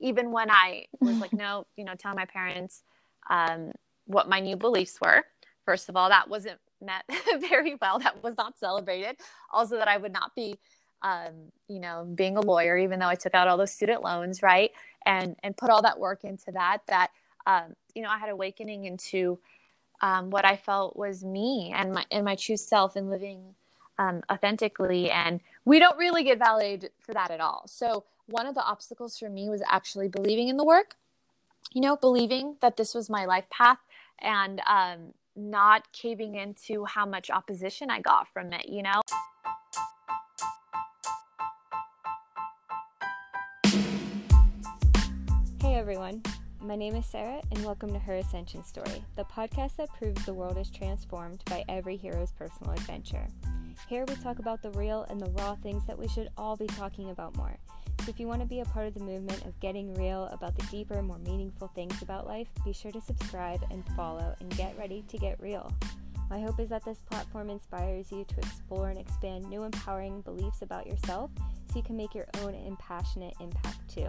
even when I was like, no, you know, tell my parents um, what my new beliefs were. First of all, that wasn't met very well. That was not celebrated. Also, that I would not be, um, you know, being a lawyer, even though I took out all those student loans, right? And and put all that work into that. That um, you know, I had awakening into um, what I felt was me and my and my true self and living um, authentically. And we don't really get validated for that at all. So one of the obstacles for me was actually believing in the work. You know, believing that this was my life path and um, not caving into how much opposition I got from it. You know. Hey everyone. My name is Sarah, and welcome to Her Ascension Story, the podcast that proves the world is transformed by every hero's personal adventure. Here we talk about the real and the raw things that we should all be talking about more. If you want to be a part of the movement of getting real about the deeper, more meaningful things about life, be sure to subscribe and follow and get ready to get real. My hope is that this platform inspires you to explore and expand new empowering beliefs about yourself so you can make your own impassionate impact too.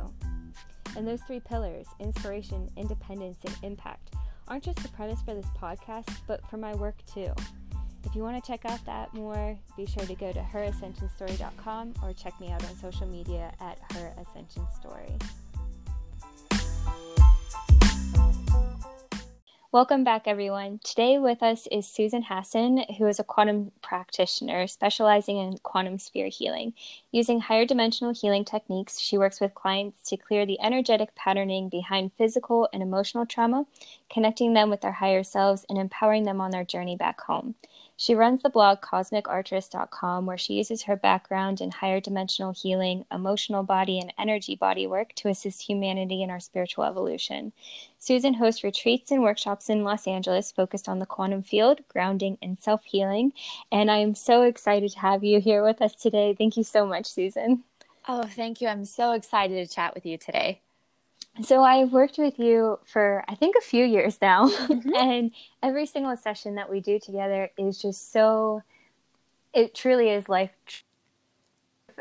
And those three pillars inspiration, independence, and impact aren't just the premise for this podcast, but for my work too. If you want to check out that more, be sure to go to herascensionstory.com or check me out on social media at Her Ascension Story. Welcome back, everyone. Today with us is Susan Hassan, who is a quantum practitioner specializing in quantum sphere healing. Using higher dimensional healing techniques, she works with clients to clear the energetic patterning behind physical and emotional trauma, connecting them with their higher selves and empowering them on their journey back home. She runs the blog cosmicartress.com, where she uses her background in higher dimensional healing, emotional body, and energy body work to assist humanity in our spiritual evolution. Susan hosts retreats and workshops in Los Angeles focused on the quantum field, grounding, and self healing. And I am so excited to have you here with us today. Thank you so much, Susan. Oh, thank you. I'm so excited to chat with you today. So I've worked with you for I think a few years now, mm-hmm. and every single session that we do together is just so. It truly is life.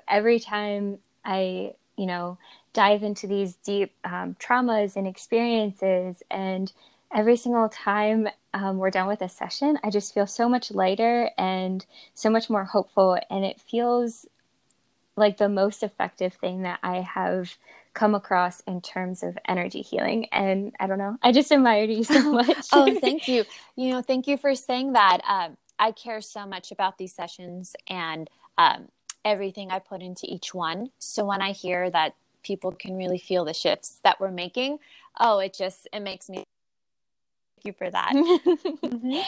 Every time I, you know, dive into these deep um, traumas and experiences, and every single time um, we're done with a session, I just feel so much lighter and so much more hopeful, and it feels like the most effective thing that I have come across in terms of energy healing. And I don't know, I just admired you so much. oh, thank you. You know, thank you for saying that. Um, I care so much about these sessions and um, everything I put into each one. So when I hear that people can really feel the shifts that we're making, oh, it just it makes me. Thank you for that. mm-hmm.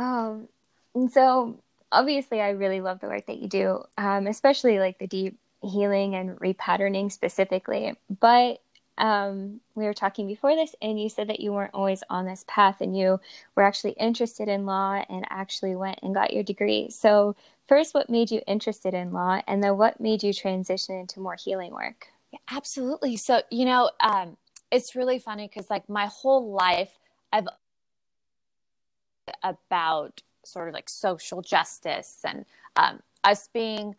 Um, and so obviously, I really love the work that you do, um, especially like the deep healing and repatterning specifically. But um, we were talking before this, and you said that you weren't always on this path and you were actually interested in law and actually went and got your degree. So, first, what made you interested in law, and then what made you transition into more healing work? Yeah, absolutely. So, you know, um, it's really funny because, like, my whole life, I've about sort of like social justice and um, us being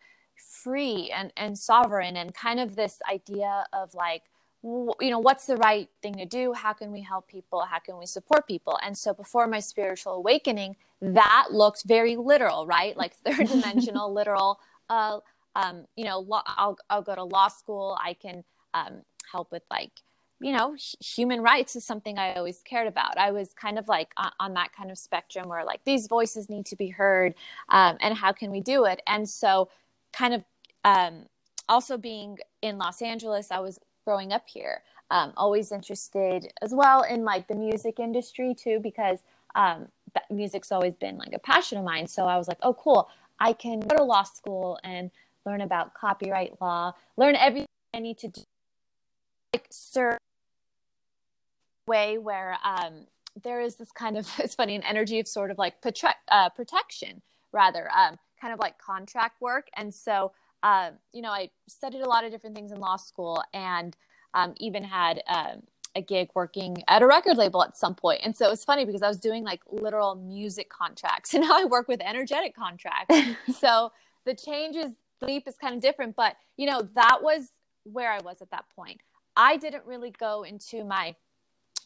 free and, and sovereign and kind of this idea of like you know what's the right thing to do? How can we help people? How can we support people? And so before my spiritual awakening that looked very literal right? Like third dimensional literal uh, um, you know law, I'll, I'll go to law school. I can um, help with like you know human rights is something i always cared about. I was kind of like on, on that kind of spectrum where like these voices need to be heard um, and how can we do it? And so kind of um, also being in Los Angeles, I was growing up here. Um, always interested as well in like the music industry too, because um, music's always been like a passion of mine. So I was like, oh, cool. I can go to law school and learn about copyright law, learn everything I need to do, like serve way where um, there is this kind of it's funny an energy of sort of like prote- uh, protection rather um, kind of like contract work and so uh, you know, I studied a lot of different things in law school and um, even had um, a gig working at a record label at some point. And so it was funny because I was doing like literal music contracts and now I work with energetic contracts. so the change is, the leap is kind of different. But, you know, that was where I was at that point. I didn't really go into my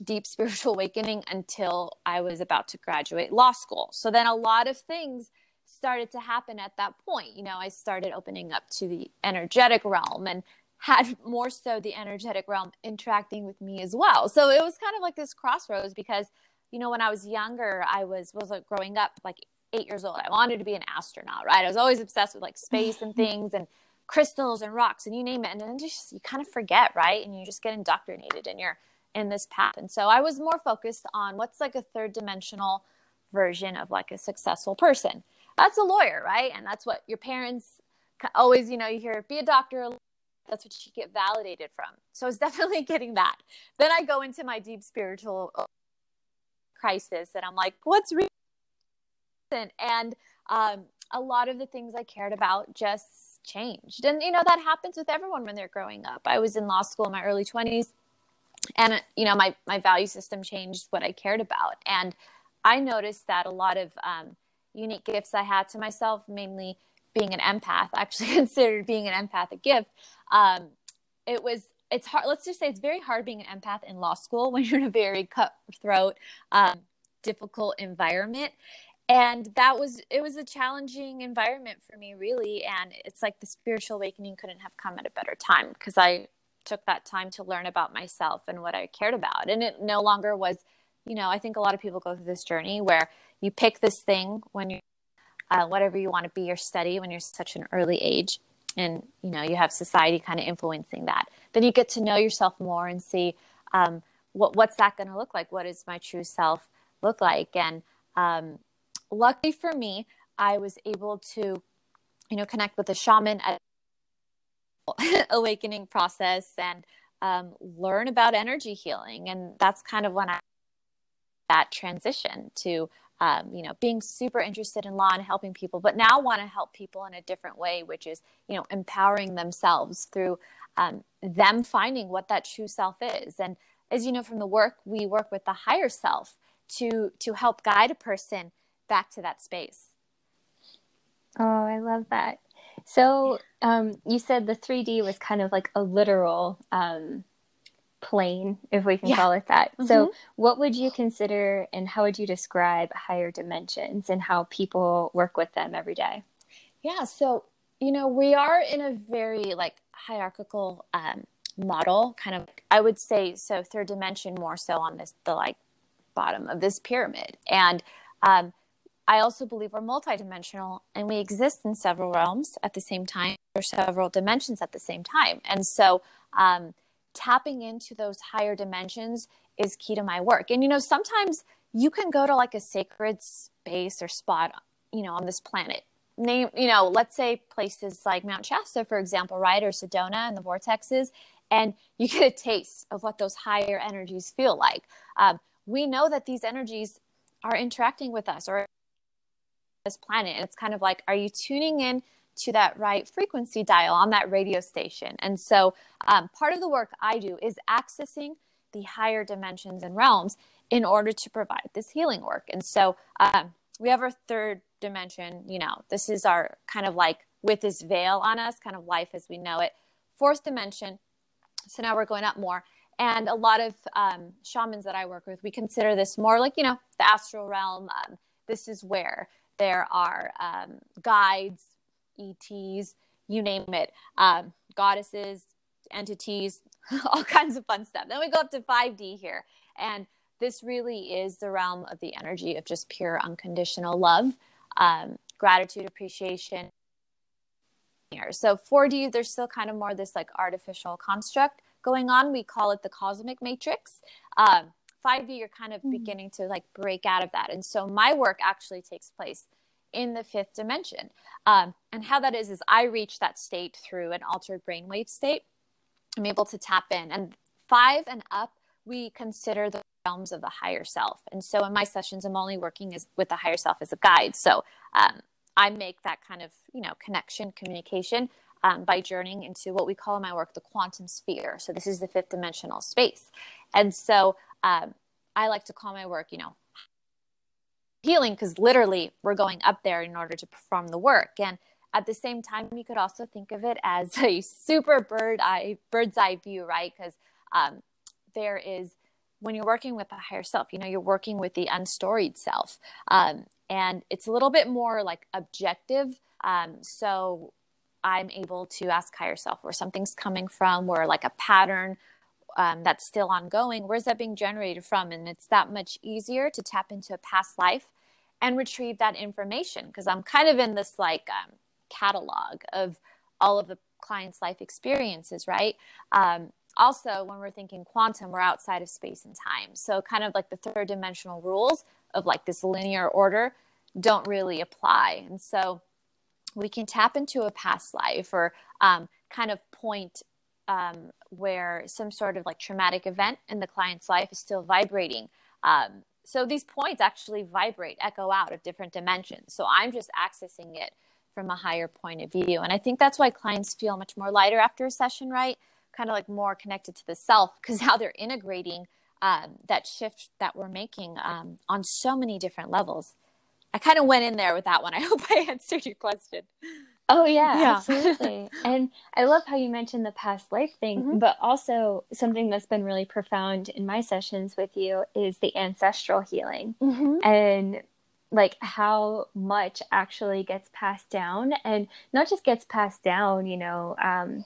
deep spiritual awakening until I was about to graduate law school. So then a lot of things started to happen at that point. You know, I started opening up to the energetic realm and had more so the energetic realm interacting with me as well. So it was kind of like this crossroads because, you know, when I was younger, I was was like growing up like eight years old. I wanted to be an astronaut, right? I was always obsessed with like space and mm-hmm. things and crystals and rocks and you name it. And then just you kind of forget, right? And you just get indoctrinated in your in this path. And so I was more focused on what's like a third dimensional version of like a successful person. That's a lawyer, right? And that's what your parents always, you know, you hear be a doctor, that's what you get validated from. So I was definitely getting that. Then I go into my deep spiritual crisis and I'm like, what's reason? And um, a lot of the things I cared about just changed. And, you know, that happens with everyone when they're growing up. I was in law school in my early 20s and, you know, my, my value system changed what I cared about. And I noticed that a lot of um, unique gifts I had to myself, mainly being an empath, I actually considered being an empath a gift. Um, it was it's hard. Let's just say it's very hard being an empath in law school when you're in a very cutthroat, um, difficult environment. And that was it was a challenging environment for me, really. And it's like the spiritual awakening couldn't have come at a better time because I took that time to learn about myself and what I cared about. And it no longer was, you know, I think a lot of people go through this journey where you pick this thing when you're uh, whatever you want to be or study when you're such an early age and you know you have society kind of influencing that. Then you get to know yourself more and see um, what what's that going to look like? What does my true self look like? And um, luckily for me i was able to you know connect with a shaman at awakening process and um, learn about energy healing. And that's kind of when i that transition to um, you know, being super interested in law and helping people, but now want to help people in a different way, which is, you know, empowering themselves through um, them finding what that true self is. And as you know from the work, we work with the higher self to to help guide a person back to that space. Oh, I love that. So um, you said the 3D was kind of like a literal um, plane, if we can yeah. call it that. Mm-hmm. So, what would you consider and how would you describe higher dimensions and how people work with them every day? Yeah, so, you know, we are in a very like hierarchical um, model, kind of, I would say, so third dimension more so on this, the like bottom of this pyramid. And um, I also believe we're multidimensional and we exist in several realms at the same time or several dimensions at the same time. And so, um, tapping into those higher dimensions is key to my work. And, you know, sometimes you can go to like a sacred space or spot, you know, on this planet. Name, you know, let's say places like Mount Shasta, for example, right, or Sedona and the vortexes, and you get a taste of what those higher energies feel like. Um, we know that these energies are interacting with us or this planet. And it's kind of like, are you tuning in to that right frequency dial on that radio station. And so, um, part of the work I do is accessing the higher dimensions and realms in order to provide this healing work. And so, um, we have our third dimension, you know, this is our kind of like with this veil on us, kind of life as we know it. Fourth dimension. So now we're going up more. And a lot of um, shamans that I work with, we consider this more like, you know, the astral realm. Um, this is where there are um, guides, ETs, you name it, um, goddesses, entities, all kinds of fun stuff. Then we go up to 5D here. And this really is the realm of the energy of just pure unconditional love, um, gratitude, appreciation. So 4D, there's still kind of more this like artificial construct going on. We call it the cosmic matrix. Um, 5D, you're kind of mm-hmm. beginning to like break out of that. And so my work actually takes place in the fifth dimension. Um, and how that is, is I reach that state through an altered brainwave state. I'm able to tap in. And five and up, we consider the realms of the higher self. And so in my sessions, I'm only working as, with the higher self as a guide. So um, I make that kind of, you know, connection, communication um, by journeying into what we call in my work the quantum sphere. So this is the fifth dimensional space. And so um, I like to call my work, you know, healing because literally we're going up there in order to perform the work. And at the same time, you could also think of it as a super bird eye, bird's eye view, right? Because um, there is when you're working with the higher self, you know, you're working with the unstoried self. Um, and it's a little bit more like objective. Um, so I'm able to ask higher self where something's coming from, where like a pattern um, that's still ongoing, where's that being generated from? And it's that much easier to tap into a past life and retrieve that information because I'm kind of in this like um, catalog of all of the client's life experiences, right? Um, also, when we're thinking quantum, we're outside of space and time. So, kind of like the third dimensional rules of like this linear order don't really apply. And so, we can tap into a past life or um, kind of point um, where some sort of like traumatic event in the client's life is still vibrating. Um, so these points actually vibrate, echo out of different dimensions. So I'm just accessing it from a higher point of view. And I think that's why clients feel much more lighter after a session, right? Kind of like more connected to the self because now they're integrating um, that shift that we're making um, on so many different levels. I kind of went in there with that one. I hope I answered your question. Oh yeah, yeah. absolutely. and I love how you mentioned the past life thing, mm-hmm. but also something that's been really profound in my sessions with you is the ancestral healing. Mm-hmm. And like how much actually gets passed down and not just gets passed down, you know, um,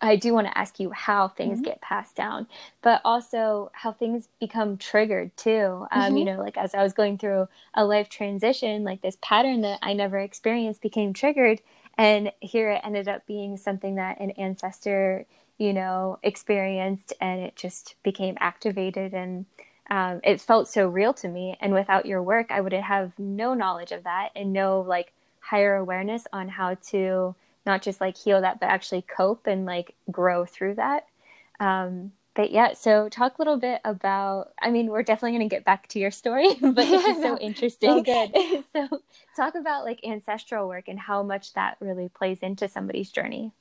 I do want to ask you how things mm-hmm. get passed down, but also how things become triggered too. Um, mm-hmm. You know, like as I was going through a life transition, like this pattern that I never experienced became triggered. And here it ended up being something that an ancestor, you know, experienced and it just became activated. And um, it felt so real to me. And without your work, I would have no knowledge of that and no like higher awareness on how to not just like heal that, but actually cope and like grow through that. Um, but yeah, so talk a little bit about. I mean, we're definitely going to get back to your story, but it's so interesting. So good. so talk about like ancestral work and how much that really plays into somebody's journey.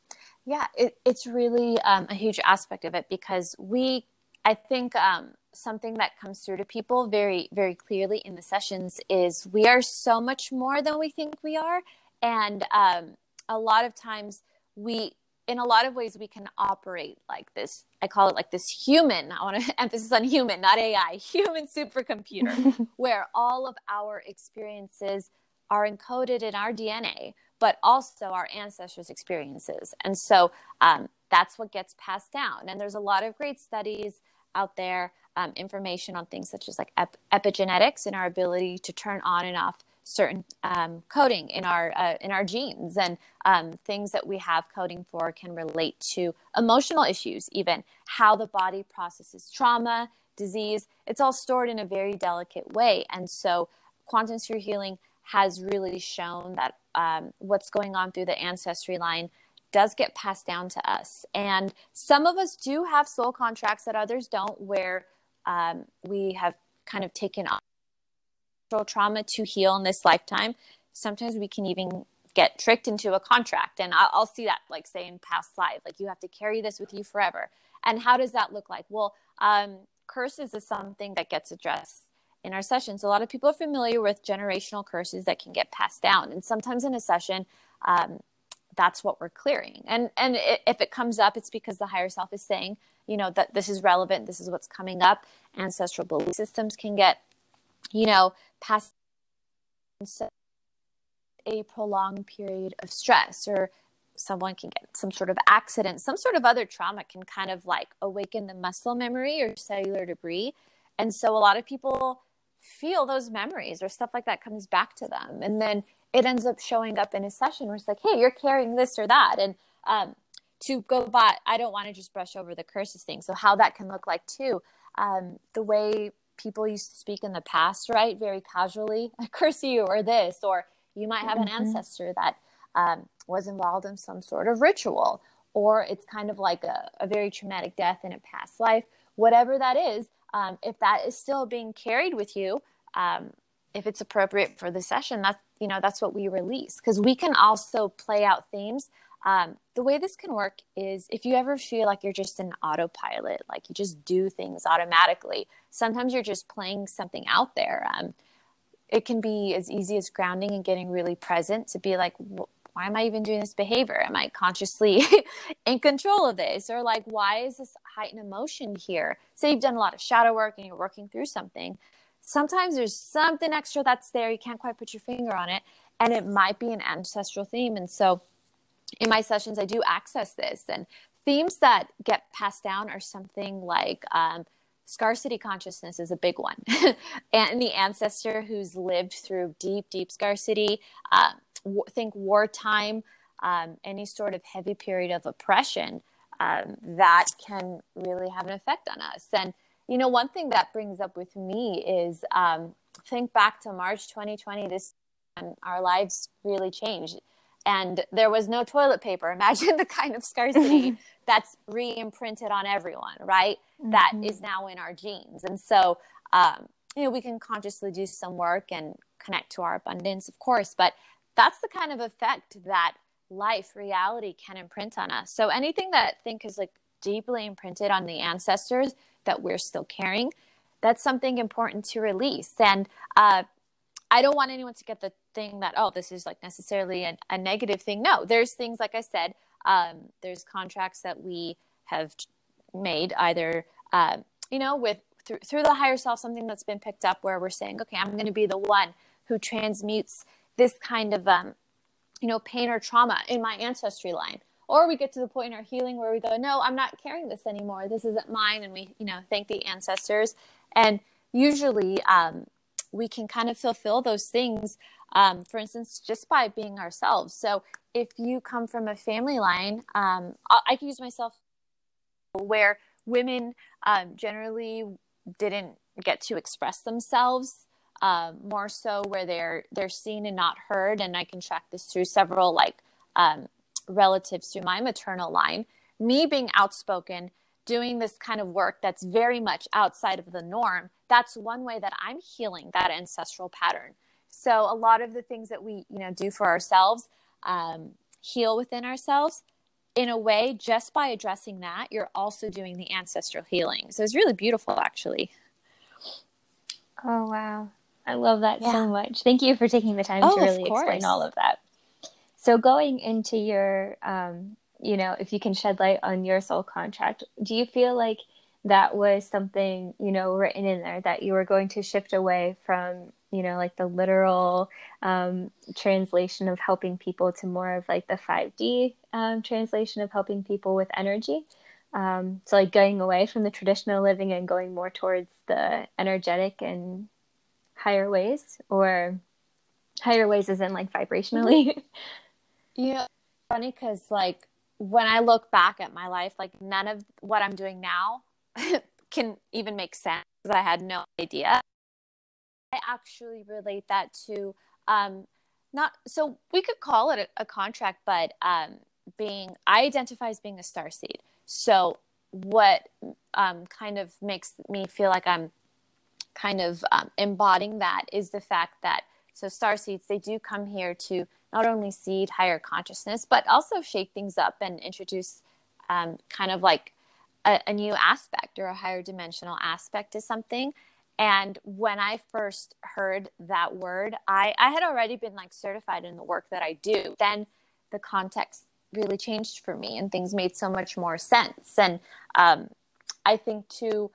Yeah, it, it's really um, a huge aspect of it because we, I think, um, something that comes through to people very, very clearly in the sessions is we are so much more than we think we are, and um, a lot of times we in a lot of ways we can operate like this i call it like this human i want to emphasis on human not ai human supercomputer where all of our experiences are encoded in our dna but also our ancestors experiences. And so um, that's what gets passed down. And there's a lot of great studies out there um, information on things such as like ep- epigenetics and our ability to turn on and off certain um, coding in our uh, in our genes. And um, things that we have coding for can relate to emotional issues even how the body processes trauma disease. It's all stored in a very delicate way. And so quantum sphere healing has really shown that um, what's going on through the ancestry line does get passed down to us. And some of us do have soul contracts that others don't where um, we have kind of taken on trauma to heal in this lifetime, sometimes we can even get tricked into a contract. And I'll, I'll, see that, like, say, in past life, like you have to carry this with you forever. And how does that look like? Well, um, curses is something that gets addressed in our sessions. A lot of people are familiar with generational curses that can get passed down. And sometimes in a session, um, that's what we're clearing. And, and if it comes up, it's because the higher self is saying, you know, that this is relevant, this is what's coming up. Ancestral belief systems can get you know, past a prolonged period of stress or someone can get some sort of accident, some sort of other trauma can kind of like awaken the muscle memory or cellular debris. And so a lot of people feel those memories or stuff like that comes back to them. And then it ends up showing up in a session where it's like, hey, you're carrying this or that. And um, to go by, I don't want to just brush over the curses thing. So, how that can look like too. Um, the way people used to speak in the past, right? Very casually, I curse you or this, or you might have mm-hmm. an ancestor that um, was involved in some sort of ritual, or it's kind of like a, a very traumatic death in a past life. Whatever that is, um, if that is still being carried with you, um, if it's appropriate for the session, that's you know that's what we release because we can also play out themes um, the way this can work is if you ever feel like you're just an autopilot, like you just do things automatically, sometimes you're just playing something out there. Um, it can be as easy as grounding and getting really present to be like, why am I even doing this behavior? Am I consciously in control of this? Or like, why is this heightened emotion here? Say you've done a lot of shadow work and you're working through something. Sometimes there's something extra that's there. You can't quite put your finger on it. And it might be an ancestral theme. And so in my sessions, I do access this. And themes that get passed down are something like um, scarcity consciousness is a big one. and the ancestor who's lived through deep, deep scarcity, uh, think wartime, um, any sort of heavy period of oppression, um, that can really have an effect on us. And, you know, one thing that brings up with me is um, think back to March 2020, this and our lives really changed. And there was no toilet paper. Imagine the kind of scarcity that's re imprinted on everyone, right? Mm-hmm. That is now in our genes. And so, um, you know, we can consciously do some work and connect to our abundance, of course, but that's the kind of effect that life, reality can imprint on us. So anything that I think is like deeply imprinted on the ancestors that we're still carrying, that's something important to release. And uh, I don't want anyone to get the thing that, oh, this is like necessarily a, a negative thing. No, there's things, like I said, um, there's contracts that we have made either, uh, you know, with through, through the higher self, something that's been picked up where we're saying, okay, I'm going to be the one who transmutes this kind of, um, you know, pain or trauma in my ancestry line. Or we get to the point in our healing where we go, no, I'm not carrying this anymore. This isn't mine. And we, you know, thank the ancestors. And usually um, we can kind of fulfill those things um, for instance, just by being ourselves. So if you come from a family line, um, I, I can use myself where women um, generally didn't get to express themselves. Um, more so where they're they're seen and not heard, and I can track this through several like um, relatives through my maternal line. Me being outspoken, doing this kind of work that's very much outside of the norm. That's one way that I'm healing that ancestral pattern. So a lot of the things that we, you know, do for ourselves, um, heal within ourselves. In a way, just by addressing that, you're also doing the ancestral healing. So it's really beautiful, actually. Oh wow, I love that yeah. so much. Thank you for taking the time oh, to really explain all of that. So going into your, um, you know, if you can shed light on your soul contract, do you feel like that was something you know written in there that you were going to shift away from you know like the literal um, translation of helping people to more of like the 5d um, translation of helping people with energy? Um, so like going away from the traditional living and going more towards the energetic and higher ways or higher ways isn't like vibrationally? Know funny because like when i look back at my life like none of what i'm doing now can even make sense I had no idea. I actually relate that to um, not so we could call it a, a contract, but um, being I identify as being a star seed. So what um, kind of makes me feel like I'm kind of um, embodying that is the fact that so star seeds they do come here to not only seed higher consciousness but also shake things up and introduce um, kind of like a, a new aspect or a higher dimensional aspect to something. And when i first heard that word i i had already been like certified in the work that i do. Then the context really changed for me and things made so much more sense. And um, i think too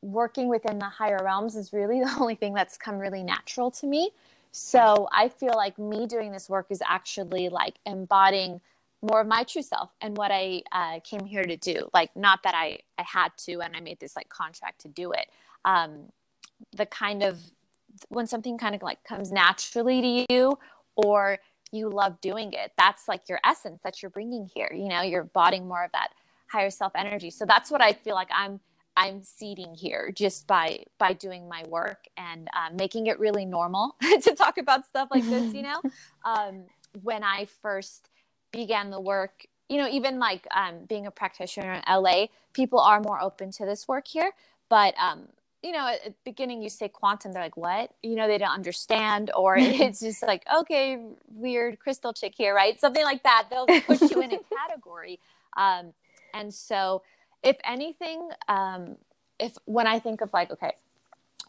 working within the higher realms is really the only thing that's come really natural to me so i feel like me doing this work is actually like embodying more of my true self and what I uh, came here to do. Like, not that I, I had to and I made this like contract to do it. Um, the kind of when something kind of like comes naturally to you or you love doing it, that's like your essence that you're bringing here. You know, you're embodying more of that higher self energy. So that's what I feel like I'm I'm seeding here just by by doing my work and um, making it really normal to talk about stuff like this. You know, um, when I first began the work you know even like um, being a practitioner in la people are more open to this work here but um, you know at the beginning you say quantum they're like what? You know they don't understand or it's just like okay weird crystal chick here right? Something like that. They'll push you in a category. Um, and so if anything um, if when i think of like okay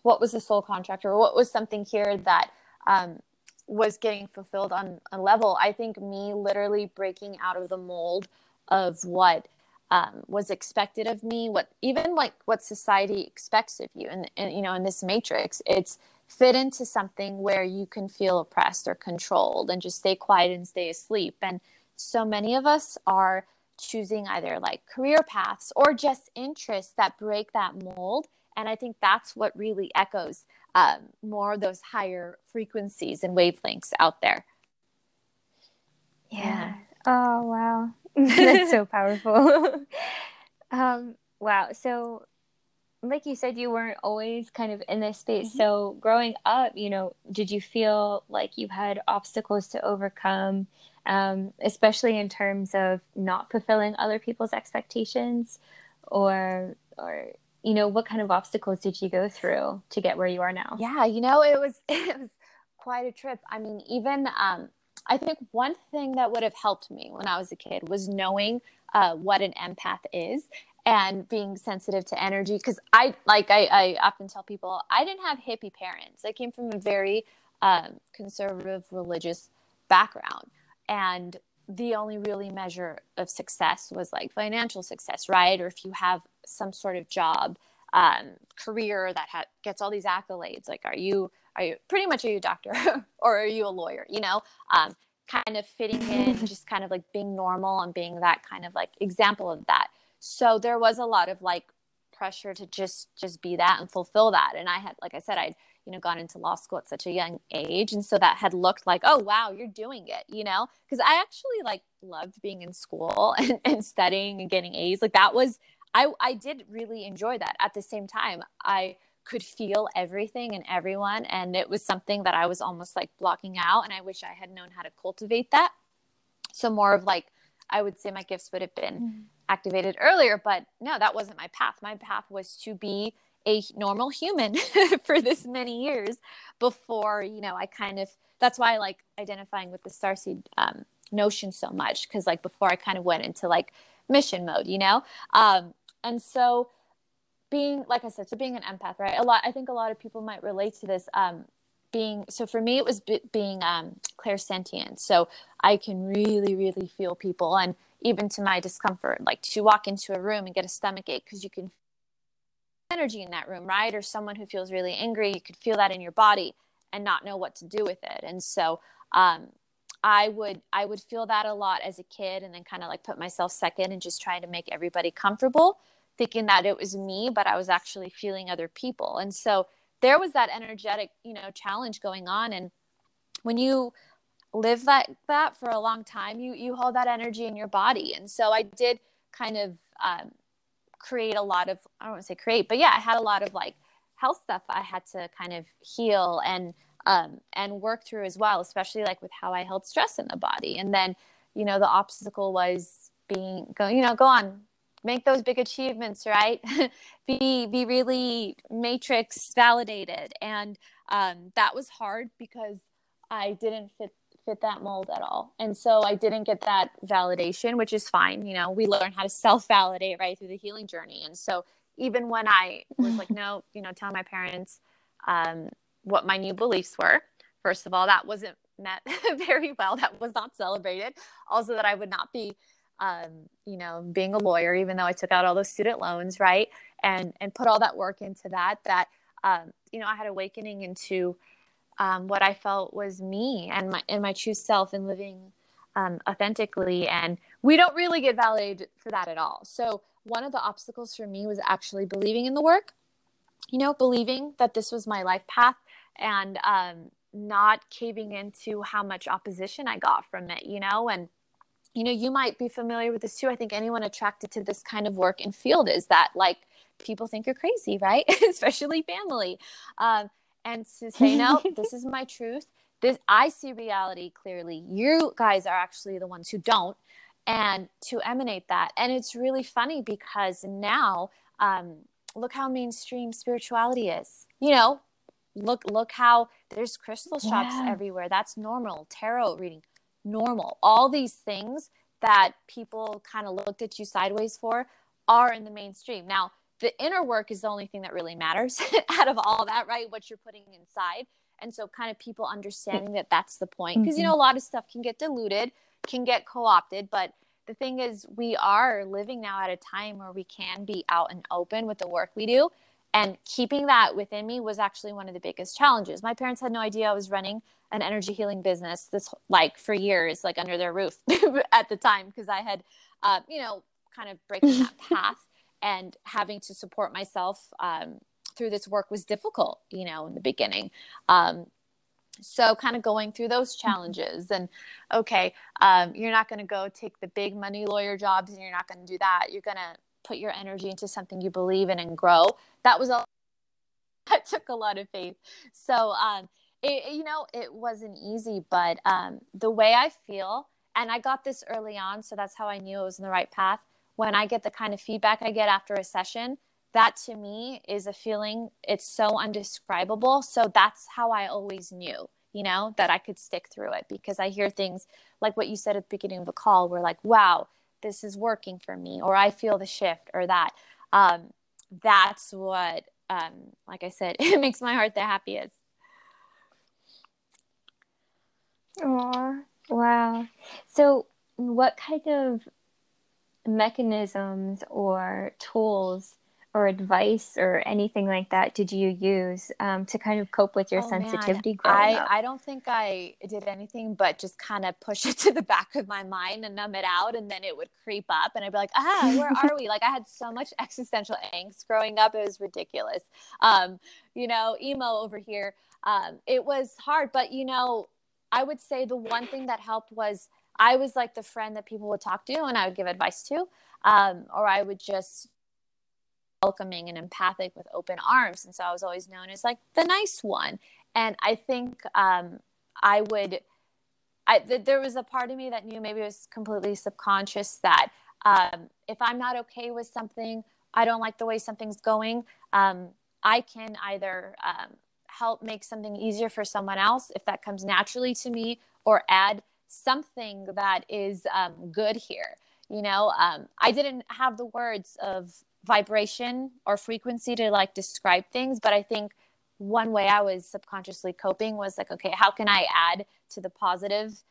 what was the soul contract or what was something here that um, was getting fulfilled on a level. I think me literally breaking out of the mold of what um, was expected of me, what even like what society expects of you, and, and you know, in this matrix, it's fit into something where you can feel oppressed or controlled and just stay quiet and stay asleep. And so many of us are choosing either like career paths or just interests that break that mold. And I think that's what really echoes um, more of those higher frequencies and wavelengths out there. Yeah. Oh, wow. That's so powerful. um, wow. So, like you said, you weren't always kind of in this space. Mm-hmm. So, growing up, you know, did you feel like you had obstacles to overcome, um, especially in terms of not fulfilling other people's expectations, or or you know, what kind of obstacles did you go through to get where you are now? Yeah, you know, it was it was quite a trip. I mean, even um, I think one thing that would have helped me when I was a kid was knowing uh, what an empath is and being sensitive to energy. Because I like I, I often tell people I didn't have hippie parents. I came from a very um, conservative religious background, and the only really measure of success was like financial success, right? Or if you have some sort of job, um, career that ha- gets all these accolades. Like, are you are you pretty much are you a doctor or are you a lawyer? You know, um, kind of fitting in, just kind of like being normal and being that kind of like example of that. So there was a lot of like pressure to just just be that and fulfill that. And I had, like I said, I'd you know gone into law school at such a young age and so that had looked like oh wow you're doing it you know because i actually like loved being in school and, and studying and getting a's like that was I, I did really enjoy that. At the same time, I could feel everything and everyone. And it was something that I was almost like blocking out. And I wish I had known how to cultivate that. So, more of like, I would say my gifts would have been mm-hmm. activated earlier. But no, that wasn't my path. My path was to be a normal human for this many years before, you know, I kind of, that's why I like identifying with the starseed um, notion so much. Cause like before I kind of went into like mission mode, you know? Um, and so being like i said so being an empath right a lot i think a lot of people might relate to this um, being so for me it was b- being um, clairsentient so i can really really feel people and even to my discomfort like to walk into a room and get a stomach ache because you can energy in that room right or someone who feels really angry you could feel that in your body and not know what to do with it and so um, i would i would feel that a lot as a kid and then kind of like put myself second and just trying to make everybody comfortable thinking that it was me, but I was actually feeling other people. And so there was that energetic, you know, challenge going on. And when you live like that for a long time, you you hold that energy in your body. And so I did kind of um, create a lot of I don't want to say create, but yeah, I had a lot of like health stuff I had to kind of heal and um, and work through as well, especially like with how I held stress in the body. And then, you know, the obstacle was being go, you know, go on, make those big achievements right be be really matrix validated and um, that was hard because i didn't fit fit that mold at all. And so i didn't get that validation which is fine you know we learn how to self validate right through the healing journey. And so even when i was like no you know telling my parents um, what my new beliefs were first of all that wasn't met very well. That was not celebrated. Also that i would not be um, you know, being a lawyer, even though I took out all those student loans, right, and and put all that work into that, that um, you know, I had awakening into um, what I felt was me and my and my true self and living um, authentically. And we don't really get validated for that at all. So one of the obstacles for me was actually believing in the work. You know, believing that this was my life path and um, not caving into how much opposition I got from it. You know, and you know, you might be familiar with this too. I think anyone attracted to this kind of work and field is that like people think you're crazy, right? Especially family. Um, and to say, no, this is my truth. This I see reality clearly. You guys are actually the ones who don't, and to emanate that. And it's really funny because now, um, look how mainstream spirituality is. You know, look look how there's crystal shops yeah. everywhere. That's normal. Tarot reading normal. All these things that people kind of looked at you sideways for are in the mainstream. Now, the inner work is the only thing that really matters out of all that, right? What you're putting inside. and so kind of people understanding that that's the point because mm-hmm. you know a lot of stuff can get diluted can get co-opted but the thing is we are living now at a time where we can be out and open with the work we do and keeping that within me was actually one of the biggest challenges my parents had no idea i was running an energy healing business this like for years like under their roof at the time because i had uh, you know kind of breaking that path and having to support myself um, through this work was difficult, you know, in the beginning. Um, so kind of going through those mm-hmm. challenges and okay um, you're not going to go take the big money lawyer jobs and you're not going to do that you're going to put your energy into something you believe in and grow that was all that took a lot of faith so um, it, you know it wasn't easy but um, the way i feel and i got this early on so that's how i knew it was in the right path when i get the kind of feedback i get after a session that to me is a feeling it's so undescribable. So that's how i always knew you know that i could stick through it because i hear things like what you said at the beginning of the call where like wow this is working for me or i feel the shift or that. Um, that's what um, like i said it makes my heart the happiest. Oh, wow. So, what kind of mechanisms or tools or advice or anything like that did you use um, to kind of cope with your oh, sensitivity I, up? I don't think I did anything but just kind of push it to the back of my mind and numb it out. And then it would creep up and I'd be like, ah, where are we? Like I had so much existential angst growing up. It was ridiculous. Um, you know, emo over here. Um, it was hard, but you know, I would say the one thing that helped was I was like the friend that people would talk to and I would give advice to. Um, or I would just welcoming and empathic with open arms. And so I was always known as like the nice one. And I think um, I would, I, th- there was a part of me that knew maybe it was completely subconscious that um, if I'm not okay with something, I don't like the way something's going, um, I can either um, help make something easier for someone else if that comes naturally to me or add something that is um, good here you know? Um, i didn't have the words of vibration or frequency to like describe things but i think one way i was subconsciously coping was like okay how can i add to the positive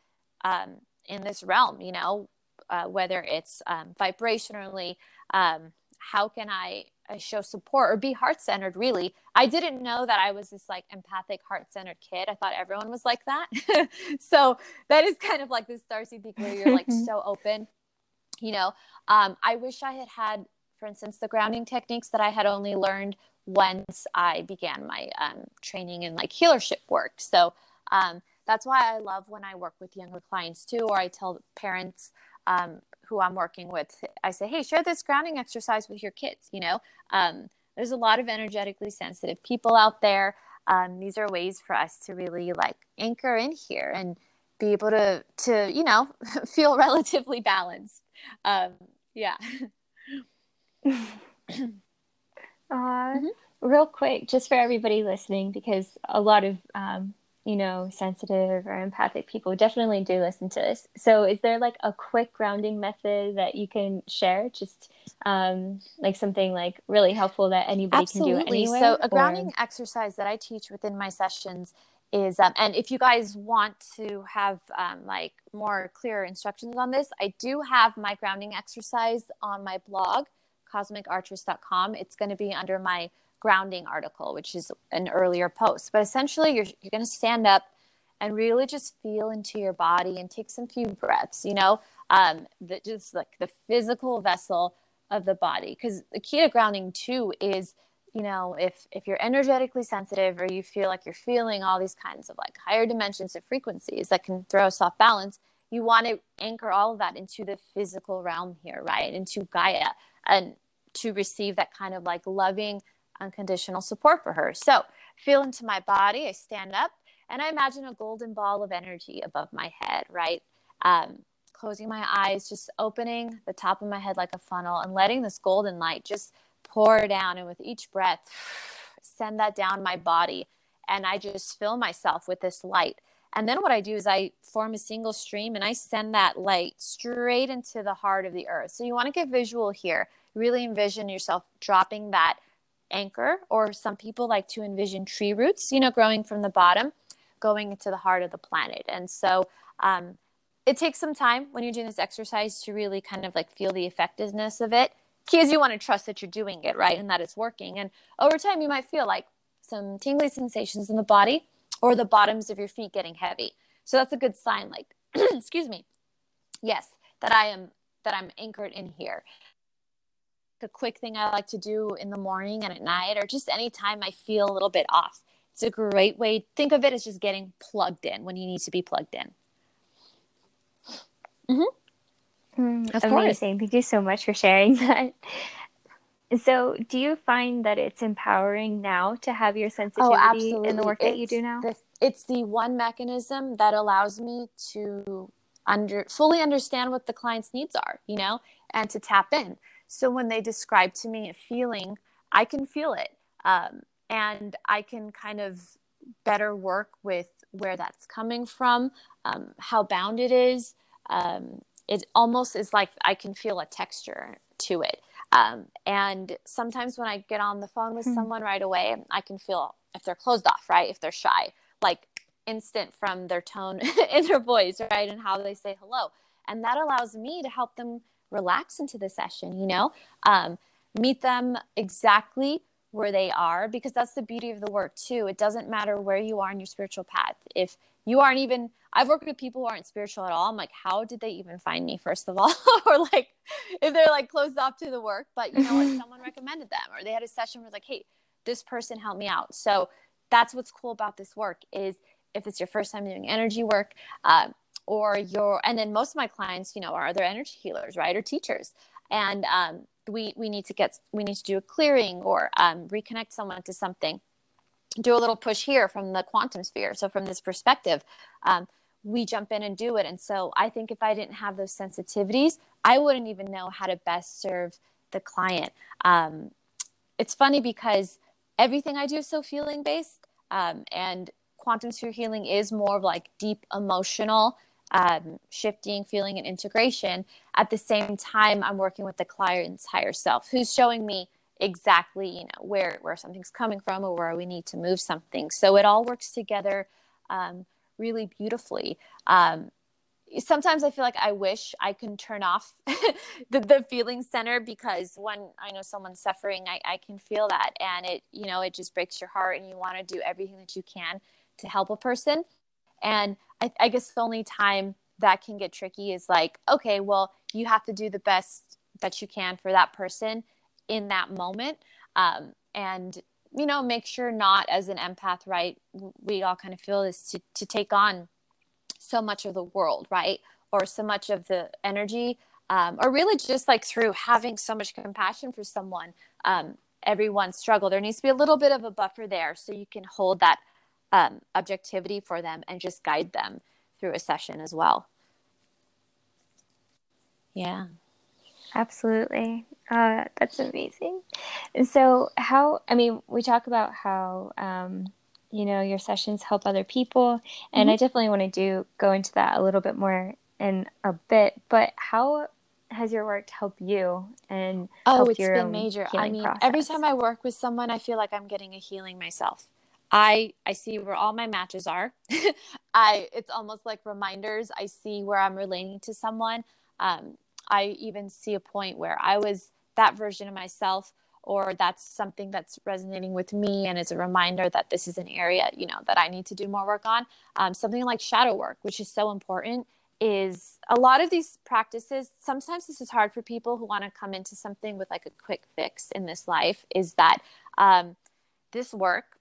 um, in this realm you know? Uh, whether it's um, vibrationally um, how can I, I show support or be heart centered really. I didn't know that i was this like empathic heart centered kid. I thought everyone was like that. So that is kind of like this starseed peak where you're like so open you know? Um, i wish i had had for instance, the grounding techniques that I had only learned once I began my um, training in like healership work. So um, that's why I love when I work with younger clients too, or I tell parents um, who I'm working with, I say, hey, share this grounding exercise with your kids. You know, um, there's a lot of energetically sensitive people out there. Um, these are ways for us to really like anchor in here and be able to to you know feel relatively balanced. Um, yeah. uh, mm-hmm. Real quick, just for everybody listening, because a lot of um, you know sensitive or empathic people definitely do listen to this. So, is there like a quick grounding method that you can share? Just um, like something like really helpful that anybody Absolutely. can do anywhere. So, a grounding or... exercise that I teach within my sessions is um, and if you guys want to have um, like more clear instructions on this i do have my grounding exercise on my blog cosmicartress.com. It's going to be under my grounding article, which is an earlier post. But essentially, you're, you're going to stand up and really just feel into your body and take some few breaths, you know, um, the, just like the physical vessel of the body. Because the key to grounding, too, is you know if if you're energetically sensitive or you feel like you're feeling all these kinds of like higher dimensions of frequencies that can throw us off balance you want to anchor all of that into the physical realm here right into gaia and to receive that kind of like loving, unconditional support for her. So, feel into my body. I stand up and I imagine a golden ball of energy above my head, right? Um, closing my eyes, just opening the top of my head like a funnel and letting this golden light just pour down. And with each breath, send that down my body. And I just fill myself with this light. And then what I do is I form a single stream and I send that light straight into the heart of the earth. So you want to get visual here really envision yourself dropping that anchor, or some people like to envision tree roots, you know, growing from the bottom, going into the heart of the planet. And so um, it takes some time when you're doing this exercise to really kind of like feel the effectiveness of it. Key is you want to trust that you're doing it right and that it's working. And over time, you might feel like some tingly sensations in the body or the bottoms of your feet getting heavy. So that's a good sign, like, excuse me, yes, that I am that I'm anchored in here a quick thing I like to do in the morning and at night, or just anytime I feel a little bit off. It's a great way. Think of it as just getting plugged in when you need to be plugged in. Mm-hmm. Mm, of amazing. Course. Thank you so much for sharing that. So, do you find that it's empowering now to have your oh, sensitivity oh, in the work it's that you do now? The, it's the one mechanism that allows me to under fully understand what the client's needs are, you know, and to tap in. So when they describe to me a feeling, I can feel it. Um, and I can kind of better work with where that's coming from, um, how bound it is. Um, it almost is like I can feel a texture to it. Um, and sometimes when I get on the phone with mm-hmm. someone right away, I can feel if they're closed off, right? If they're shy, like instant from their tone in their voice, right? And how they say hello. And that allows me to help them relax into the session, you know, um, meet them exactly where they are because that's the beauty of the work too. It doesn't matter where you are in your spiritual path. If you aren't even, I've worked with people who aren't spiritual at all. I'm like, how did they even find me, first of all? or like, if they're like closed off to the work, but you know what, someone recommended them or they had a session where it's like, hey, this person helped me out. So that's what's cool about this work is if it's your first time doing energy work, uh, or your and then most of my clients you know are other energy healers right or teachers. And um, we we need to get we need to do a clearing or um, reconnect someone to something. Do a little push here from the quantum sphere. So from this perspective um, we jump in and do it. And so i think if i didn't have those sensitivities i wouldn't even know how to best serve the client. Um, it's funny because everything i do is so feeling based um, and quantum sphere healing is more of like deep emotional um, shifting, feeling, and integration. At the same time, I'm working with the client's higher self, who's showing me exactly, you know, where where something's coming from or where we need to move something. So it all works together um, really beautifully. Um, sometimes I feel like I wish I can turn off the, the feeling center because when I know someone's suffering, I, I can feel that. And it, you know, it just breaks your heart and you want to do everything that you can to help a person. And I, I guess the only time that can get tricky is like, okay, well, you have to do the best that you can for that person in that moment. Um, and, you know, make sure not as an empath, right? We all kind of feel this to, to take on so much of the world, right? Or so much of the energy, um, or really just like through having so much compassion for someone, um, everyone's struggle. There needs to be a little bit of a buffer there so you can hold that um, objectivity for them and just guide them through a session as well. Yeah. Absolutely. Uh, that's amazing. And so, how, I mean, we talk about how, um, you know, your sessions help other people. And mm-hmm. I definitely want to do go into that a little bit more in a bit. But how has your work helped you and oh it's been major i mean process? every time i work with someone i feel like i'm getting a healing myself I I see where all my matches are. I it's almost like reminders. I see where I'm relating to someone. Um, I even see a point where I was that version of myself, or that's something that's resonating with me, and is a reminder that this is an area you know that I need to do more work on. Um, something like shadow work, which is so important, is a lot of these practices. Sometimes this is hard for people who want to come into something with like a quick fix in this life. Is that um, this work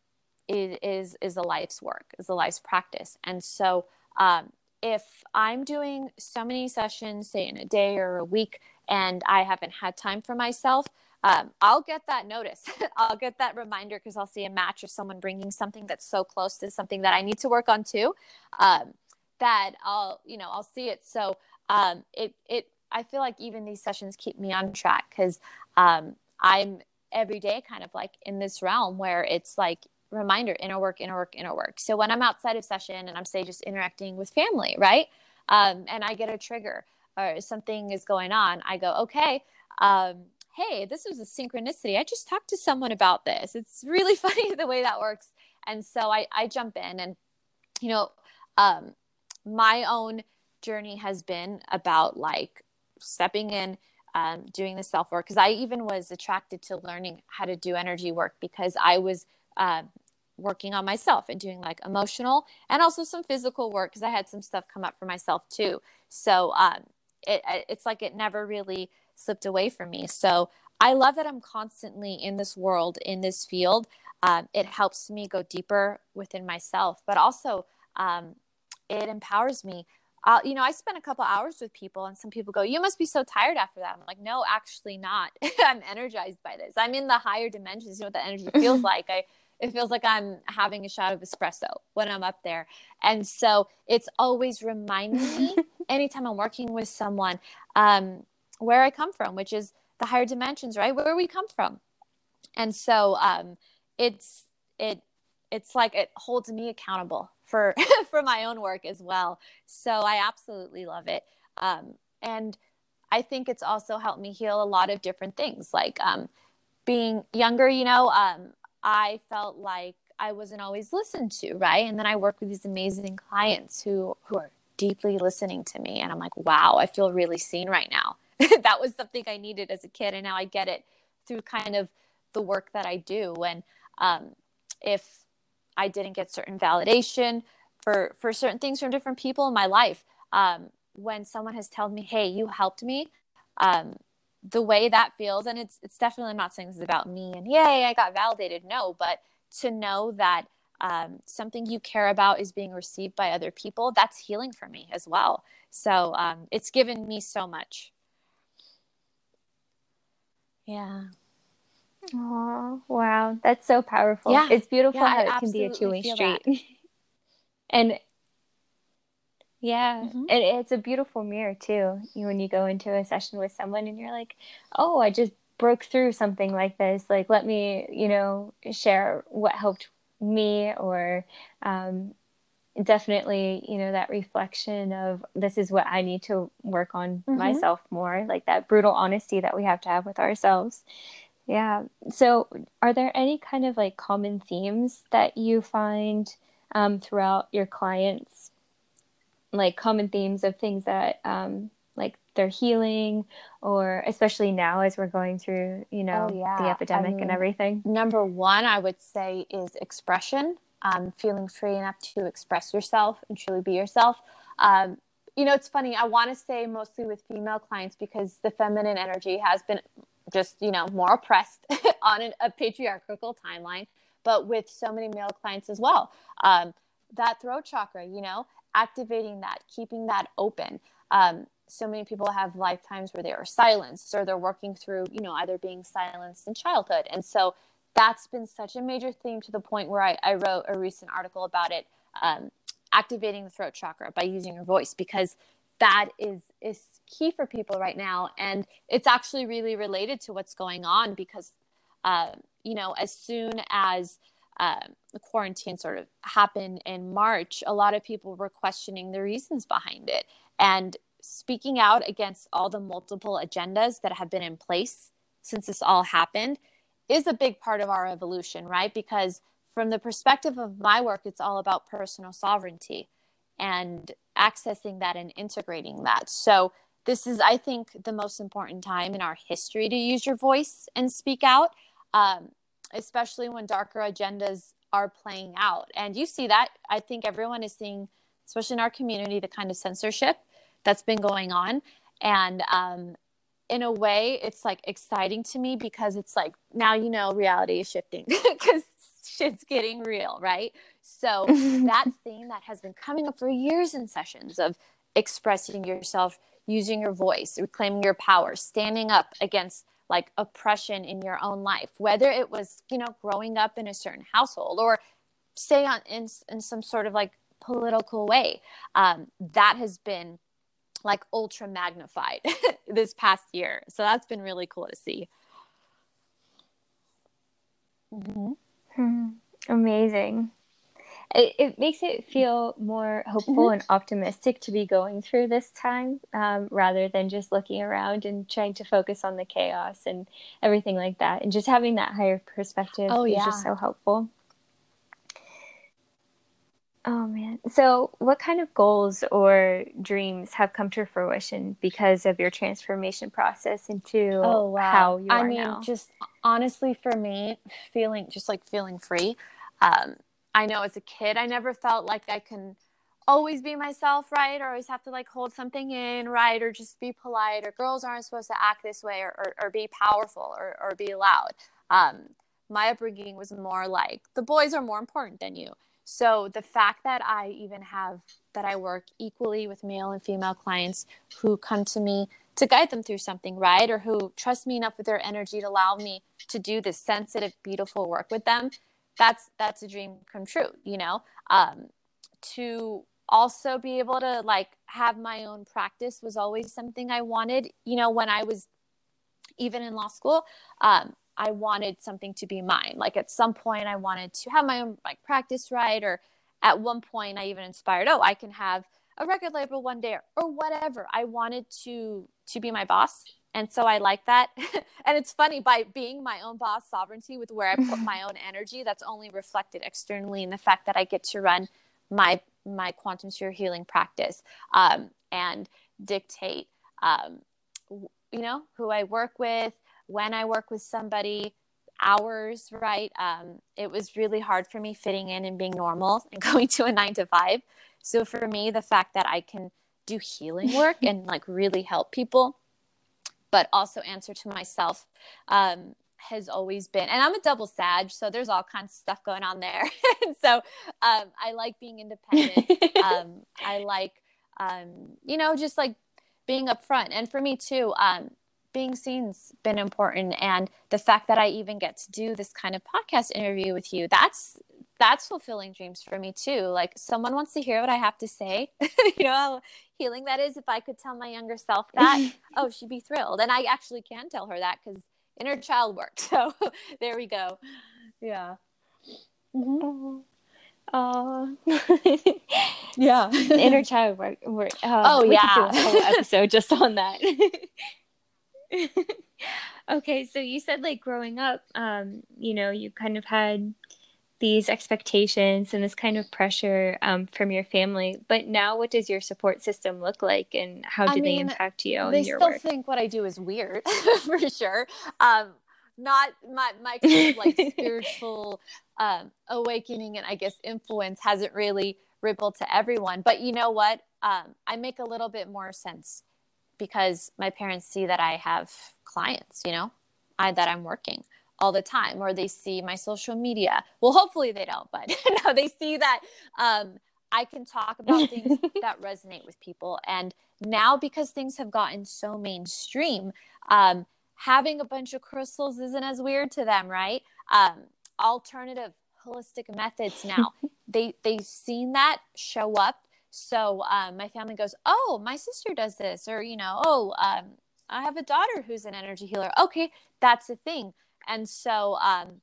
is is, is a life's work, is a life's practice. And so um, if I'm doing so many sessions, say in a day or a week, and I haven't had time for myself, um, I'll get that notice. I'll get that reminder because I'll see a match of someone bringing something that's so close to something that I need to work on too. Um, that I'll, you know, I'll see it. So um, it, it, I feel like even these sessions keep me on track because um, I'm every day kind of like in this realm where it's like reminder inner work inner work inner work so when i'm outside of session and i'm say just interacting with family right um, and i get a trigger or something is going on i go okay um, hey, this was a synchronicity. I just talked to someone about this. It's really funny the way that works. And so I, I jump in and, you know, um, my own journey has been about like stepping in, um, doing the self work. Cause I even was attracted to learning how to do energy work because I was, uh, working on myself and doing like emotional and also some physical work because I had some stuff come up for myself too. So um, it, it's like it never really slipped away from me. So I love that I'm constantly in this world, in this field. Um, it helps me go deeper within myself, but also um, it empowers me. Uh, you know, I spend a couple hours with people, and some people go, "You must be so tired after that." I'm like, "No, actually not. I'm energized by this. I'm in the higher dimensions. You know what the energy feels like. I it feels like I'm having a shot of espresso when I'm up there. And so it's always reminding me anytime I'm working with someone um, where I come from, which is the higher dimensions, right? Where we come from. And so um, it's it it's like it holds me accountable for for my own work as well. So I absolutely love it. Um, and I think it's also helped me heal a lot of different things, like um, being younger. You know, um, I felt like I wasn't always listened to, right? And then I work with these amazing clients who who are deeply listening to me and I'm like, "Wow, I feel really seen right now." that was something I needed as a kid and now I get it through kind of the work that I do and um, if I didn't get certain validation for for certain things from different people in my life, um, when someone has told me, "Hey, you helped me," um, the way that feels and it's it's definitely I'm not saying this is about me and yay i got validated. No but to know that um, something you care about is being received by other people that's healing for me as well. So um, it's given me so much. Yeah. Oh wow. That's so powerful. Yeah. It's beautiful yeah, how it can be a two-way street. And yeah. Mm-hmm. And it's a beautiful mirror too. When you go into a session with someone and you're like, oh, I just broke through something like this. Like, let me, you know, share what helped me or, um, definitely, you know, that reflection of this is what I need to work on mm-hmm. myself more, like that brutal honesty that we have to have with ourselves. Yeah. So, are there any kind of like common themes that you find um, throughout your clients like common themes of things that um, like they're healing or especially now as we're going through you know oh, yeah. the epidemic I mean, and everything. number one i would say is expression um, feeling free enough to express yourself and truly be yourself. Um, you know it's funny i want to say mostly with female clients because the feminine energy has been just you know more oppressed on an, a patriarchal timeline but with so many male clients as well. Um, that throat chakra you know activating that, keeping that open. Um, so many people have lifetimes where they are silenced or they're working through, you know, either being silenced in childhood. And so that's been such a major theme to the point where I, I wrote a recent article about it, um, activating the throat chakra by using your voice, because that is is key for people right now. And it's actually really related to what's going on because, uh, you know, as soon as um, the quarantine sort of happened in March, a lot of people were questioning the reasons behind it and speaking out against all the multiple agendas that have been in place since this all happened is a big part of our evolution, right? Because from the perspective of my work, it's all about personal sovereignty and accessing that and integrating that. So, this is, I think, the most important time in our history to use your voice and speak out. Um, especially when darker agendas are playing out. And you see that. I think everyone is seeing, especially in our community, the kind of censorship that's been going on. And um, in a way, it's like exciting to me because it's like now you know reality is shifting because shit's getting real, right? So that thing that has been coming up for years in sessions of expressing yourself, using your voice, reclaiming your power, standing up against like oppression in your own life, whether it was, you know, growing up in a certain household or say on in, in some sort of like political way. Um, that has been like ultra magnified this past year. So that's been really cool to see. Mm-hmm. Hmm. Amazing. It, it makes it feel more hopeful mm-hmm. and optimistic to be going through this time um, rather than just looking around and trying to focus on the chaos and everything like that. And just having that higher perspective oh, is just so helpful. Oh man. So, what kind of goals or dreams have come to fruition because of your transformation process into oh, wow. how you I are mean, now? just honestly for me, feeling just like feeling free. Um, I know as a kid, I never felt like I can always be myself, right? Or always have to like hold something in, right? Or just be polite, or girls aren't supposed to act this way, or, or, or be powerful, or, or be loud. Um, my upbringing was more like the boys are more important than you so the fact that I even have that I work equally with male and female clients who come to me to guide them through something, right? Or who trust me enough with their energy to allow me to do this sensitive, beautiful work with them. That's that's a dream come true, you know. Um, to also be able to like have my own practice was always something I wanted. You know, when I was even in law school, um, I wanted something to be mine. Like at some point, I wanted to have my own like practice right, or at one point, I even inspired, oh, I can have a record label one day, or, or whatever. I wanted to to be my boss, and so I like that. and it's funny by being my own boss, sovereignty with where I put my own energy. That's only reflected externally in the fact that I get to run my my quantum sphere healing practice um, and dictate, um, you know, who I work with when I work with somebody, hours, right? Um, it was really hard for me fitting in and being normal and going to a nine to five. So for me, the fact that I can do healing work and like really help people, but also answer to myself um, has always been. And I'm a double Sag, so there's all kinds of stuff going on there. and so um, I like being independent. um, I like, um, you know, just like being upfront. And for me too, um, being seen's been important and the fact that i even get to do this kind of podcast interview with you that's that's fulfilling dreams for me too like someone wants to hear what i have to say you know how healing that is if i could tell my younger self that oh she'd be thrilled and i actually can tell her that because inner child work so there we go yeah mm-hmm. Oh, yeah. Inner child work. work. Uh, oh, yeah. whole episode just on that. okay, so you said like growing up, um, you know, you kind of had these expectations and this kind of pressure um, from your family. But now, what does your support system look like, and how do I they impact you they your still work? think what I do is weird, for sure. Um, not my my kind of like spiritual um, awakening and I guess influence hasn't really rippled to everyone. But you know what? Um, I make a little bit more sense because my parents see that I have clients, you know, I that I'm working all the time, or they see my social media. Well, hopefully they don't, but no, they see that um, I can talk about things that resonate with people. And now, because things have gotten so mainstream, um, having a bunch of crystals isn't as weird to them, right? Um, alternative holistic methods now they they've seen that show up so um, my family goes, "Oh, my sister does this," or you know, "Oh, um, I have a daughter who's an energy healer." Okay, that's a thing. And so um,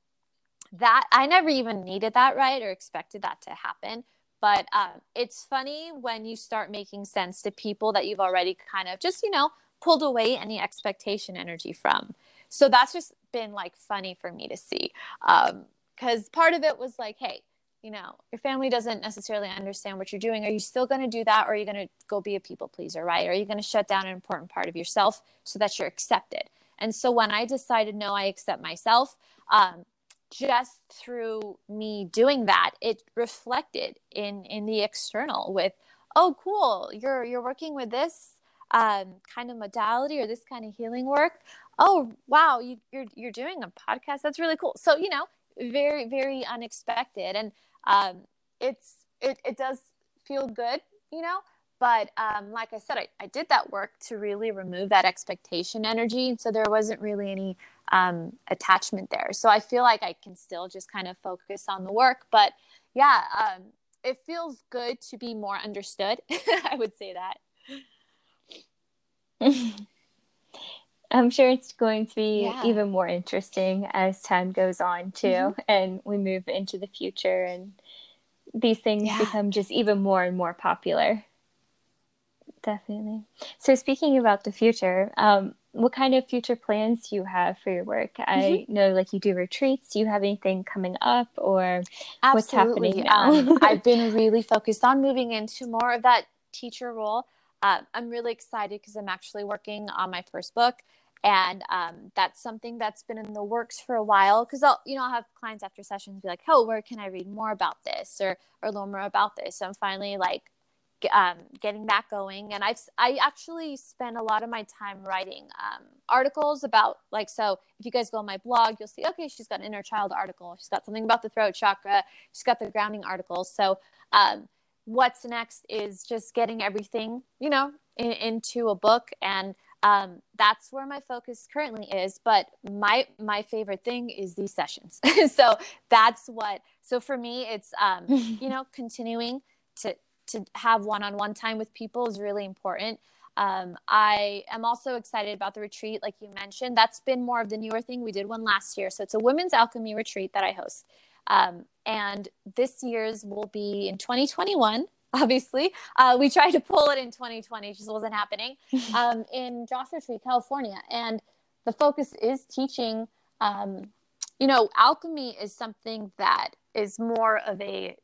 that I never even needed that, right, or expected that to happen. But um, it's funny when you start making sense to people that you've already kind of just, you know, pulled away any expectation energy from. So that's just been like funny for me to see. Because um, part of it was like, hey, you know your family doesn't necessarily understand what you're doing are you still going to do that or are you going to go be a people pleaser right are you going to shut down an important part of yourself so that you're accepted and so when i decided no i accept myself um, just through me doing that it reflected in in the external with oh cool you're you're working with this um, kind of modality or this kind of healing work. Oh wow you, you're you're doing a podcast. That's really cool. So you know very very unexpected. And um, it's it, it does feel good, you know. But um, like I said, I, I did that work to really remove that expectation energy, so there wasn't really any um, attachment there. So I feel like I can still just kind of focus on the work. But yeah, um, it feels good to be more understood. I would say that. I'm sure it's going to be yeah. even more interesting as time goes on too, mm-hmm. and we move into the future and these things Yeah. become just even more and more popular. Definitely. So, speaking about the future, um, what kind of future plans do you have for your work? I Mm-hmm. know, like, you do retreats. Do you have anything coming up, or What's happening now? Um, I've been really focused on moving into more of that teacher role. Uh, I'm really excited because I'm actually working on my first book, and um, that's something that's been in the works for a while. Because I'll, you know, I'll have clients after sessions be like, "Oh, where can I read more about this or or learn more about this?" So I'm finally like um, getting that going, and I've I actually spend a lot of my time writing um, articles about like so. If you guys go on my blog, you'll see okay, she's got an inner child article. She's got something about the throat chakra. She's got the grounding articles. So um, what's next is just getting everything you know in, into a book and um, that's where my focus currently is but my my favorite thing is these sessions so that's what so for me it's um, you know continuing to to have one-on-one time with people is really important. Um, i am also excited about the retreat like you mentioned. That's been more of the newer thing. We did one last year. So it's a women's alchemy retreat that i host. Um, and this year's will be in 2021 obviously. Uh, we tried to pull it in 2020 it just wasn't happening um, in joshua tree california. And the focus is teaching um, you know alchemy is something that is more of a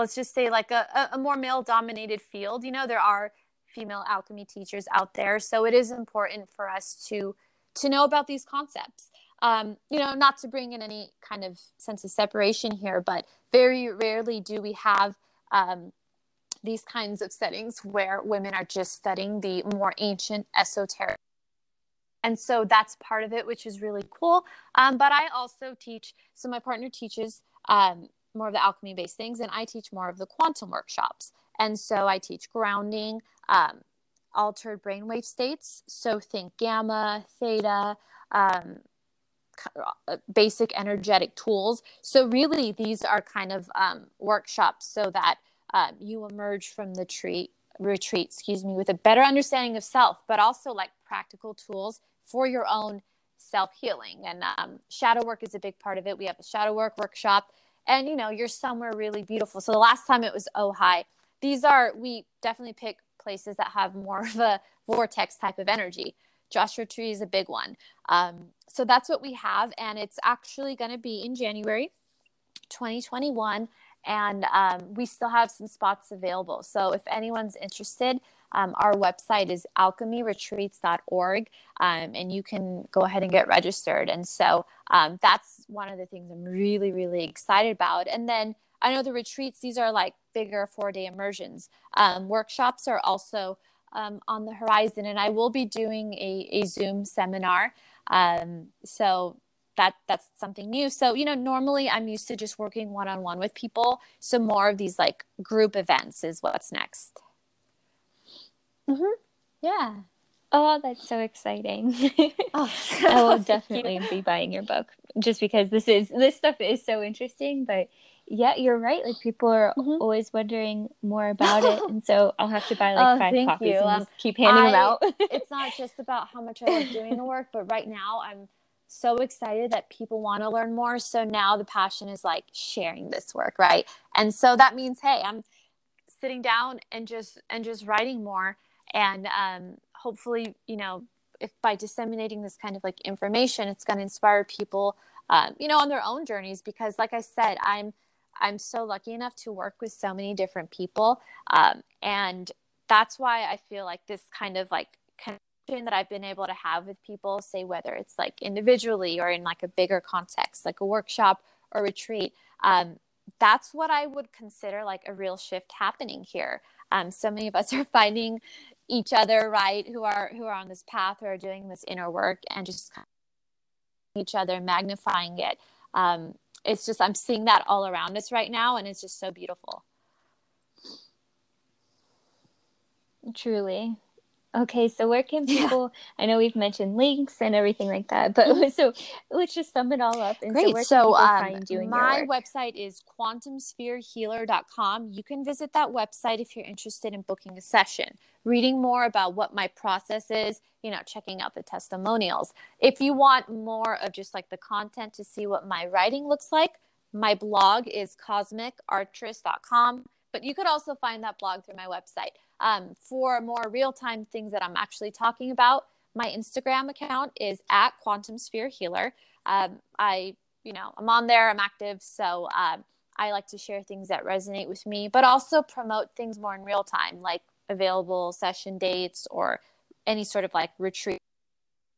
let's just say like a, a- more male dominated field. You know there are female alchemy teachers out there so it is important for us to to know about these concepts. Um, you know not to bring in any kind of sense of separation here but very rarely do we have um, these kinds of settings where women are just studying the more ancient esoteric. And so that's part of it which is really cool. Um, but i also teach so my partner teaches um, more of the alchemy based things and i teach more of the quantum workshops. And so i teach grounding um, altered brainwave states so think gamma theta um, uh, basic energetic tools. So really these are kind of um, workshops so that um, you emerge from the treat retreat excuse me with a better understanding of self but also like practical tools for your own self healing and um, shadow work is a big part of it. We have a shadow work workshop and you know you're somewhere really beautiful. So the last time it was ojai these are we definitely pick places that have more of a vortex type of energy. Joshua tree is a big one. Um, so that's what we have. And it's actually going to be in january 2021 and um, we still have some spots available. So if anyone's interested um, our website is alchemyretreats.org um, and you can go ahead and get registered. And so um, that's one of the things i'm really really excited about. And then i know the retreats these are like bigger four day immersions. Um, workshops are also um, on the horizon and i will be doing a, a zoom seminar. Um, so that that's something new. So you know normally i'm used to just working one-on-one with people. So more of these like group events is what's next Mhm. yeah Oh, that's so exciting. oh, I will definitely be buying your book just because this is this stuff is so interesting. But yeah, you're right. Like people are Mhm. always wondering more about it, and so I'll have to buy like Oh, five copies you. and Um, keep handing them out. it's not just about how much I love doing the work, but right now I'm so excited that people want to learn more. So now the passion is like sharing this work, right? And so that means, hey, I'm sitting down and just and just writing more, and um, hopefully, you know, if by disseminating this kind of like information, it's going to inspire people, um, you know, on their own journeys. Because, like I said, I'm I'm so lucky enough to work with so many different people, um, and that's why I feel like this kind of like connection that I've been able to have with people, say whether it's like individually or in like a bigger context, like a workshop or retreat, um, that's what I would consider like a real shift happening here. Um, so many of us are finding each other, right, who are who are on this path, who are doing this inner work, and just each other, magnifying it. Um, it's just I'm seeing that all around us right now, and it's just so beautiful. Truly. Okay, so where can Yeah. people? I know we've mentioned links and everything like that, but so let's just sum it all up. And so, Great. So, can people um, my website is quantumspherehealer.com. You can visit that website if you're interested in booking a session, reading more about what my process is, you know, checking out the testimonials. If you want more of just like the content to see what my writing looks like, my blog is cosmicartress.com, but you could also find that blog through my website. Um, for more real time things that I'm actually talking about, my Instagram account is at Quantum Sphere Healer. Um, I, you know, I'm on there, I'm active. So um, I like to share things that resonate with me, but also promote things more in real time, like available session dates or any sort of like retreat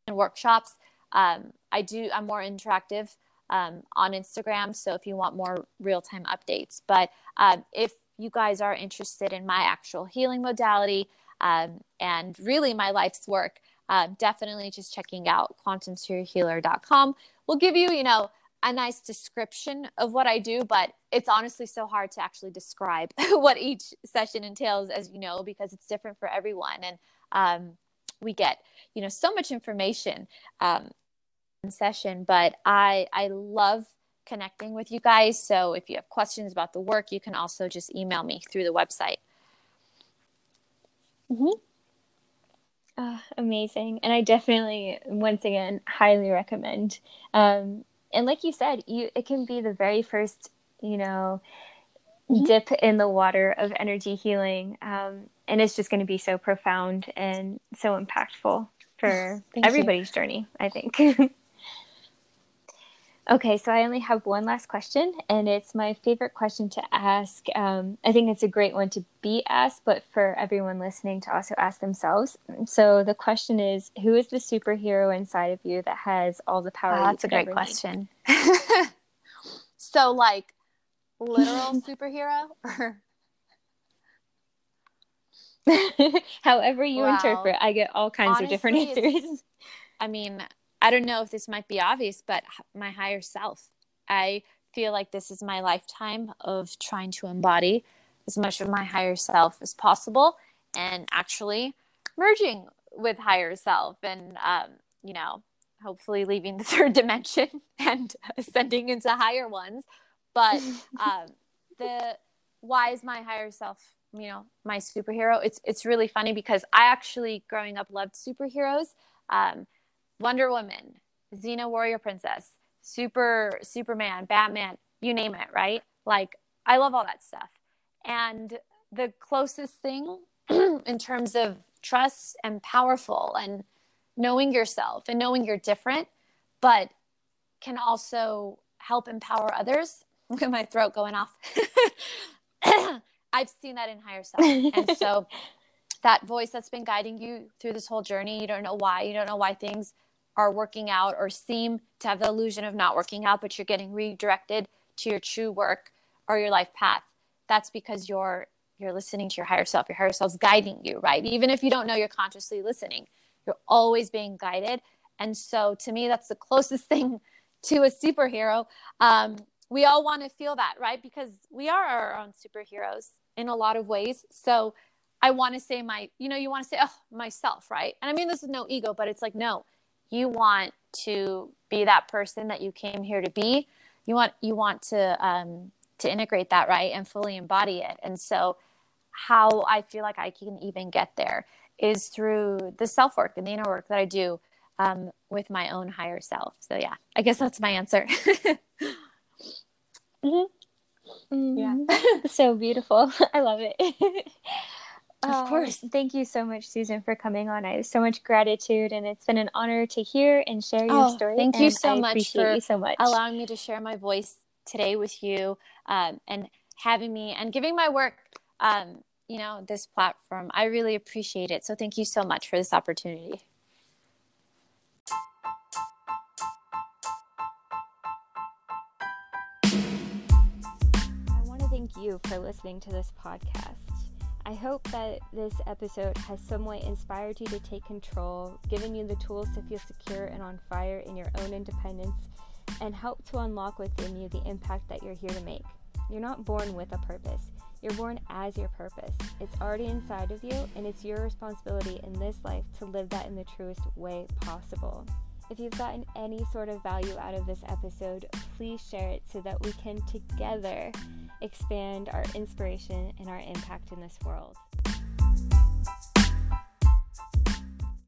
and workshops. Um, I do, I'm more interactive um, on Instagram. So if you want more real time updates, but um, if you guys are interested in my actual healing modality um, and really my life's work, uh, definitely just checking out quantumspherehealer.com will give you, you know, a nice description of what I do, but it's honestly so hard to actually describe what each session entails, as you know, because it's different for everyone. And um, we get, you know, so much information um, in session, but I I love connecting with you guys. So if you have questions about the work, you can also just email me through the website. Mm-hmm. Uh, amazing. And I definitely, once again, highly recommend. Um, and like you said, you it can be the very first, you know, mm-hmm. dip in the water of energy healing. Um, and it's just going to be so profound and so impactful for everybody's you. journey, I think. Okay, so I only have one last question, and it's my favorite question to ask. Um, I think it's a great one to be asked, but for everyone listening to also ask themselves. So the question is Who is the superhero inside of you that has all the power? Oh, that's a great question. so, like, literal superhero? However, you wow. interpret, I get all kinds Honestly, of different answers. I mean, I don't know if this might be obvious, but my higher self. I feel like this is my lifetime of trying to embody as much of my higher self as possible and actually merging with higher self and, um, you know, hopefully leaving the third dimension and ascending into higher ones. But um, the why is my higher self, you know, my superhero? It's it's really funny because I actually growing up loved superheroes. Um, Wonder Woman, Xena Warrior Princess, Super Superman, Batman, you name it, right? Like I love all that stuff. And the closest thing in terms of trust and powerful and knowing yourself and knowing you're different, but can also help empower others. Look at my throat going off. I've seen that in higher self. And so that voice that's been guiding you through this whole journey, you don't know why, you don't know why things are working out or seem to have the illusion of not working out, but you're getting redirected to your true work or your life path. That's because you're you're listening to your higher self. Your higher self's guiding you, right? Even if you don't know you're consciously listening, you're always being guided. And so to me, that's the closest thing to a superhero. Um, we all want to feel that, right? Because we are our own superheroes in a lot of ways. So I want to say my, you know, you want to say, oh, myself, right? And I mean, this is no ego, but it's like, no, you want to be that person that you came here to be. You want you want to um, to integrate that right and fully embody it. And so how i feel like i can even get there is through the self work and the inner work that i do um, with my own higher self. So yeah i guess that's my answer. Mm-hmm. Mm-hmm. yeah. So beautiful. I love it of oh, course. Thank you so much, Susan, for coming on. I have so much gratitude, and it's been an honor to hear and share your oh, story. Thank you so I much for so much. allowing me to share my voice today with you, um, and having me and giving my work, um, you know, this platform. I really appreciate it. So thank you so much for this opportunity. I want to thank you for listening to this podcast. I hope that this episode has somewhat inspired you to take control, given you the tools to feel secure and on fire in your own independence, and help to unlock within you the impact that you're here to make. You're not born with a purpose, you're born as your purpose. It's already inside of you, and it's your responsibility in this life to live that in the truest way possible. If you've gotten any sort of value out of this episode, please share it so that we can together expand our inspiration and our impact in this world.